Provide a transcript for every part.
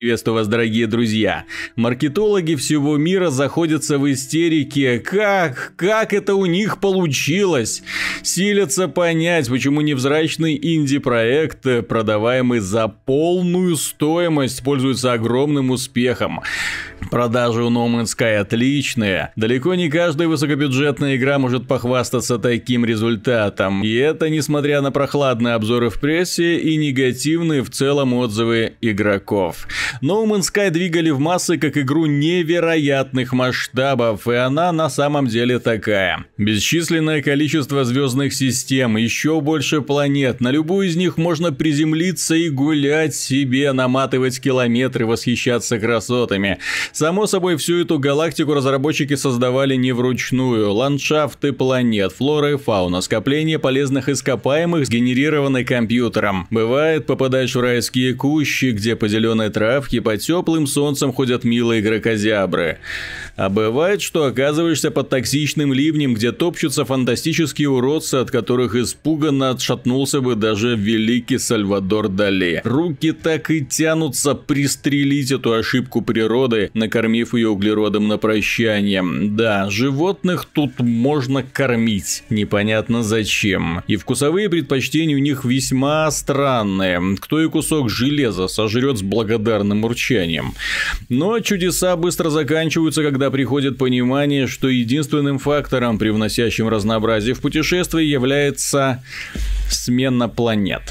Приветствую вас, дорогие друзья. Маркетологи всего мира заходятся в истерике. Как? Как это у них получилось? Силятся понять, почему невзрачный инди-проект, продаваемый за полную стоимость, пользуется огромным успехом. Продажи у No Man's Sky отличные. Далеко не каждая высокобюджетная игра может похвастаться таким результатом. И это несмотря на прохладные обзоры в прессе и негативные в целом отзывы игроков. No Man's Sky двигали в массы как игру невероятных масштабов, и она на самом деле такая. Бесчисленное количество звездных систем, еще больше планет, на любую из них можно приземлиться и гулять себе, наматывать километры, восхищаться красотами. Само собой, всю эту галактику разработчики создавали не вручную. Ландшафты планет, флора и фауна, скопление полезных ископаемых, сгенерированные компьютером. Бывает, попадаешь в райские кущи, где по зеленой травке под теплым солнцем ходят милые гракозябры. А бывает, что оказываешься под токсичным ливнем, где топчутся фантастические уродцы, от которых испуганно отшатнулся бы даже великий Сальвадор Дали. Руки так и тянутся пристрелить эту ошибку природы, накормив ее углеродом на прощание. Да, животных тут можно кормить, непонятно зачем. И вкусовые предпочтения у них весьма странные. Кто и кусок железа сожрет с благодарным урчанием. Но чудеса быстро заканчиваются, когда приходит понимание, что единственным фактором, привносящим разнообразие в путешествие, является смена планет.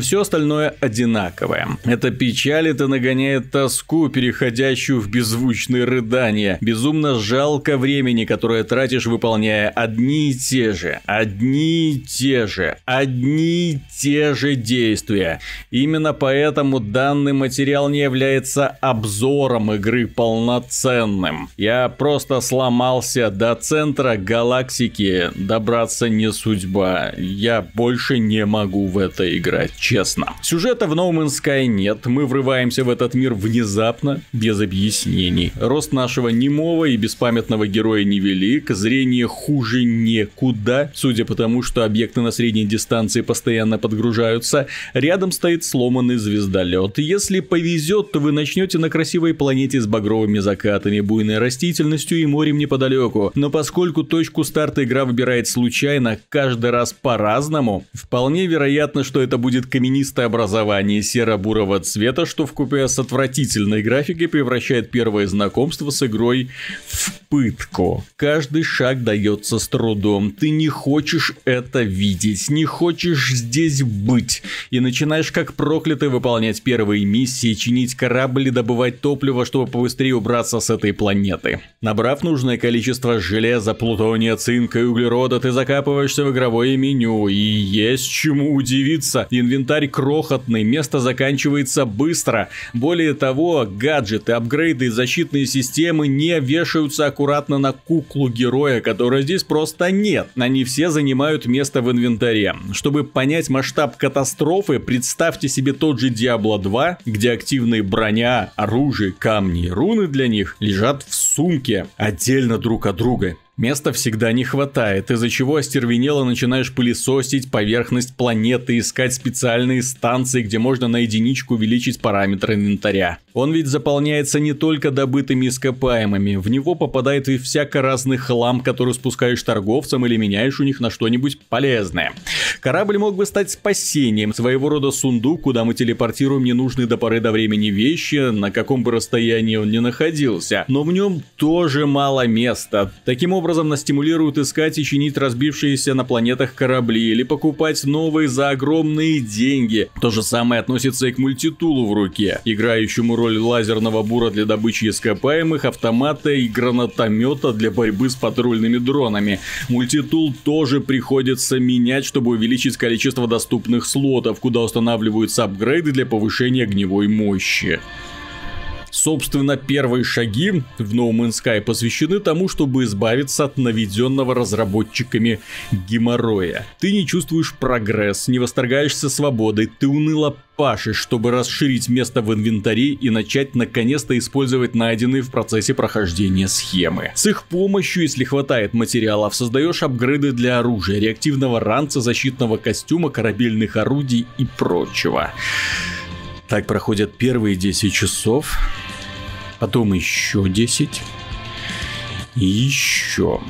Все остальное одинаковое. Это печалит и нагоняет тоску, переходящую в беззвучные рыдания. Безумно жалко времени, которое тратишь, выполняя одни и те же, одни и те же, одни и те же действия. Именно поэтому данный материал не является обзором игры полноценным. Я просто сломался до центра галактики, добраться не судьба. Я больше не могу в это играть, честно. Сюжета в No Man's Sky нет, мы врываемся в этот мир внезапно, без объяснений. Рост нашего немого и беспамятного героя невелик, зрение хуже некуда, судя по тому, что объекты на средней дистанции постоянно подгружаются. Рядом стоит сломанный звездолет. Если повезет, то вы начнете на красивой планете с багровыми закатами, буйной растительностью и морем неподалеку. Но поскольку точку старта игра выбирает случайно, каждый раз по-разному, Вполне вероятно, что это будет каменистое образование серо-бурого цвета, что в купе с отвратительной графикой превращает первое знакомство с игрой в пытку. Каждый шаг дается с трудом. Ты не хочешь это видеть, не хочешь здесь быть. И начинаешь как проклятый выполнять первые миссии, чинить корабль и добывать топливо, чтобы побыстрее убраться с этой планеты. Набрав нужное количество железа, плутония, цинка и углерода, ты закапываешься в игровое меню и есть есть чему удивиться. Инвентарь крохотный, место заканчивается быстро. Более того, гаджеты, апгрейды и защитные системы не вешаются аккуратно на куклу героя, которой здесь просто нет. Они все занимают место в инвентаре. Чтобы понять масштаб катастрофы, представьте себе тот же Diablo 2, где активные броня, оружие, камни и руны для них лежат в сумке отдельно друг от друга. Места всегда не хватает, из-за чего остервенело начинаешь пылесосить поверхность планеты, искать специальные станции, где можно на единичку увеличить параметры инвентаря. Он ведь заполняется не только добытыми ископаемыми, в него попадает и всяко разный хлам, который спускаешь торговцам или меняешь у них на что-нибудь полезное. Корабль мог бы стать спасением, своего рода сундук, куда мы телепортируем ненужные до поры до времени вещи, на каком бы расстоянии он ни находился. Но в нем тоже мало места. Таким образом, образом нас стимулируют искать и чинить разбившиеся на планетах корабли или покупать новые за огромные деньги. То же самое относится и к мультитулу в руке, играющему роль лазерного бура для добычи ископаемых, автомата и гранатомета для борьбы с патрульными дронами. Мультитул тоже приходится менять, чтобы увеличить количество доступных слотов, куда устанавливаются апгрейды для повышения огневой мощи. Собственно, первые шаги в No Man's Sky посвящены тому, чтобы избавиться от наведенного разработчиками геморроя. Ты не чувствуешь прогресс, не восторгаешься свободой, ты уныло пашешь, чтобы расширить место в инвентаре и начать наконец-то использовать найденные в процессе прохождения схемы. С их помощью, если хватает материалов, создаешь апгрейды для оружия, реактивного ранца, защитного костюма, корабельных орудий и прочего. Так проходят первые 10 часов, потом еще 10 и еще.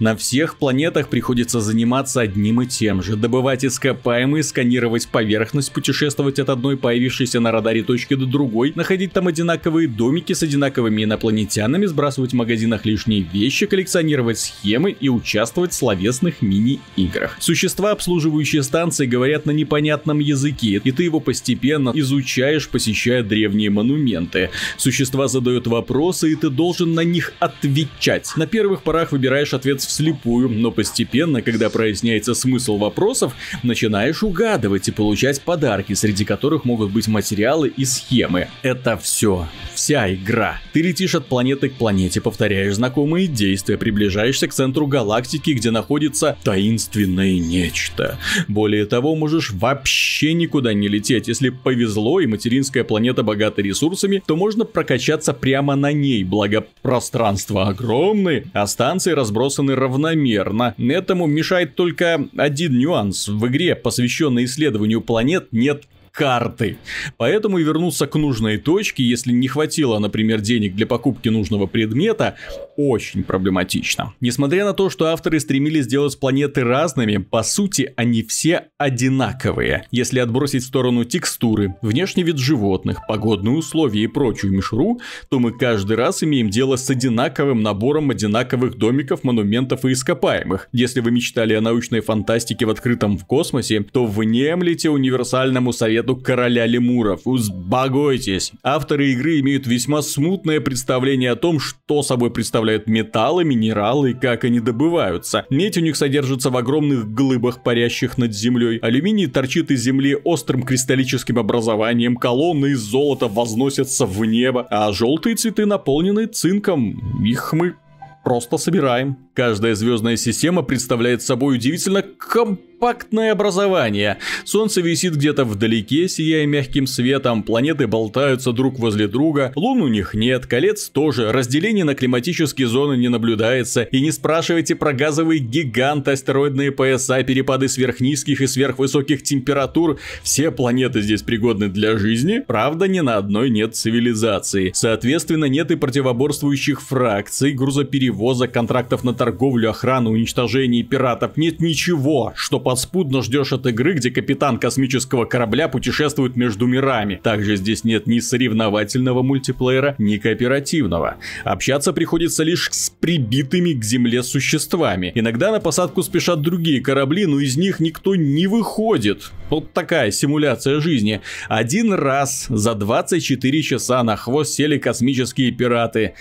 На всех планетах приходится заниматься одним и тем же. Добывать ископаемые, сканировать поверхность, путешествовать от одной появившейся на радаре точки до другой, находить там одинаковые домики с одинаковыми инопланетянами, сбрасывать в магазинах лишние вещи, коллекционировать схемы и участвовать в словесных мини-играх. Существа, обслуживающие станции, говорят на непонятном языке, и ты его постепенно изучаешь, посещая древние монументы. Существа задают вопросы, и ты должен на них отвечать. На первых порах выбираешь ответ вслепую, но постепенно, когда проясняется смысл вопросов, начинаешь угадывать и получать подарки, среди которых могут быть материалы и схемы. Это все. Вся игра. Ты летишь от планеты к планете, повторяешь знакомые действия, приближаешься к центру галактики, где находится таинственное нечто. Более того, можешь вообще никуда не лететь. Если повезло и материнская планета богата ресурсами, то можно прокачаться прямо на ней, благо пространство огромное, а станции разбросаны равномерно. Этому мешает только один нюанс. В игре, посвященной исследованию планет, нет карты. Поэтому и вернуться к нужной точке, если не хватило, например, денег для покупки нужного предмета, очень проблематично. Несмотря на то, что авторы стремились сделать планеты разными, по сути они все одинаковые. Если отбросить в сторону текстуры, внешний вид животных, погодные условия и прочую мишуру, то мы каждый раз имеем дело с одинаковым набором одинаковых домиков, монументов и ископаемых. Если вы мечтали о научной фантастике в открытом в космосе, то внемлите универсальному совету совету короля лемуров. Узбогойтесь. Авторы игры имеют весьма смутное представление о том, что собой представляют металлы, минералы и как они добываются. Медь у них содержится в огромных глыбах, парящих над землей. Алюминий торчит из земли острым кристаллическим образованием, колонны из золота возносятся в небо, а желтые цветы наполнены цинком. Их мы просто собираем. Каждая звездная система представляет собой удивительно компактное образование. Солнце висит где-то вдалеке, сияя мягким светом, планеты болтаются друг возле друга, лун у них нет, колец тоже, разделение на климатические зоны не наблюдается, и не спрашивайте про газовые гиганты, астероидные пояса, перепады сверхнизких и сверхвысоких температур. Все планеты здесь пригодны для жизни, правда ни на одной нет цивилизации. Соответственно, нет и противоборствующих фракций, грузоперевозок, контрактов на торговлю, охрану, уничтожение пиратов. Нет ничего, что подспудно ждешь от игры, где капитан космического корабля путешествует между мирами. Также здесь нет ни соревновательного мультиплеера, ни кооперативного. Общаться приходится лишь с прибитыми к земле существами. Иногда на посадку спешат другие корабли, но из них никто не выходит. Вот такая симуляция жизни. Один раз за 24 часа на хвост сели космические пираты.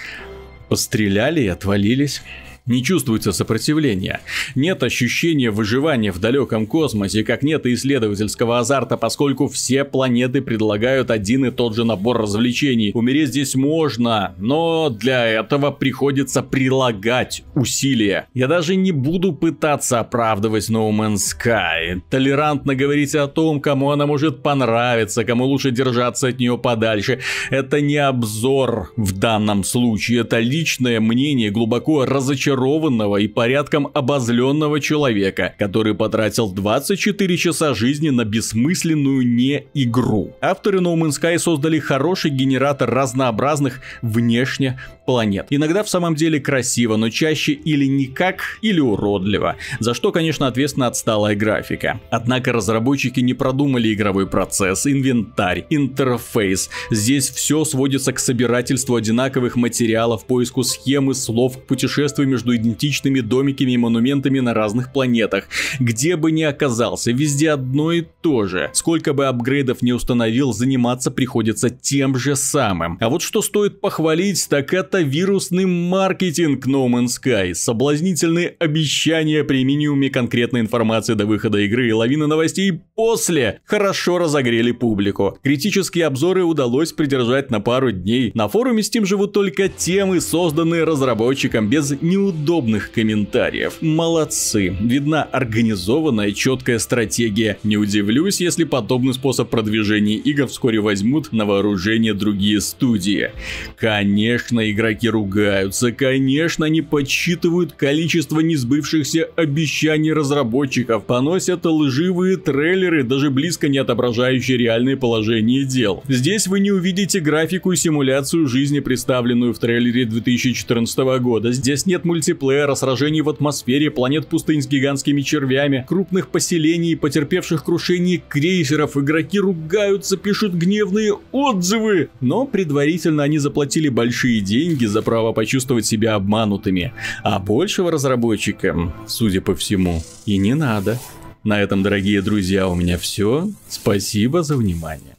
Постреляли и отвалились не чувствуется сопротивления. Нет ощущения выживания в далеком космосе, как нет исследовательского азарта, поскольку все планеты предлагают один и тот же набор развлечений. Умереть здесь можно, но для этого приходится прилагать усилия. Я даже не буду пытаться оправдывать No Man's Sky. Толерантно говорить о том, кому она может понравиться, кому лучше держаться от нее подальше. Это не обзор в данном случае, это личное мнение глубоко разочарованное разочарованного и порядком обозленного человека, который потратил 24 часа жизни на бессмысленную не игру. Авторы No Man's Sky создали хороший генератор разнообразных внешне планет. Иногда в самом деле красиво, но чаще или никак, или уродливо. За что, конечно, ответственна отсталая графика. Однако разработчики не продумали игровой процесс, инвентарь, интерфейс. Здесь все сводится к собирательству одинаковых материалов, поиску схемы, слов, к путешествию между между идентичными домиками и монументами на разных планетах. Где бы ни оказался, везде одно и то же. Сколько бы апгрейдов не установил, заниматься приходится тем же самым. А вот что стоит похвалить, так это вирусный маркетинг No Man's Sky. Соблазнительные обещания при минимуме конкретной информации до выхода игры и лавина новостей после хорошо разогрели публику. Критические обзоры удалось придержать на пару дней. На форуме Steam живут только темы, созданные разработчиком без неудобств неудобных комментариев. Молодцы. Видна организованная, четкая стратегия. Не удивлюсь, если подобный способ продвижения игр вскоре возьмут на вооружение другие студии. Конечно, игроки ругаются, конечно, они подсчитывают количество несбывшихся обещаний разработчиков, поносят лживые трейлеры, даже близко не отображающие реальное положение дел. Здесь вы не увидите графику и симуляцию жизни, представленную в трейлере 2014 года. Здесь нет мультиплеера, сражений в атмосфере, планет пустынь с гигантскими червями, крупных поселений, потерпевших крушение крейсеров. Игроки ругаются, пишут гневные отзывы. Но предварительно они заплатили большие деньги за право почувствовать себя обманутыми. А большего разработчикам, судя по всему, и не надо. На этом, дорогие друзья, у меня все. Спасибо за внимание.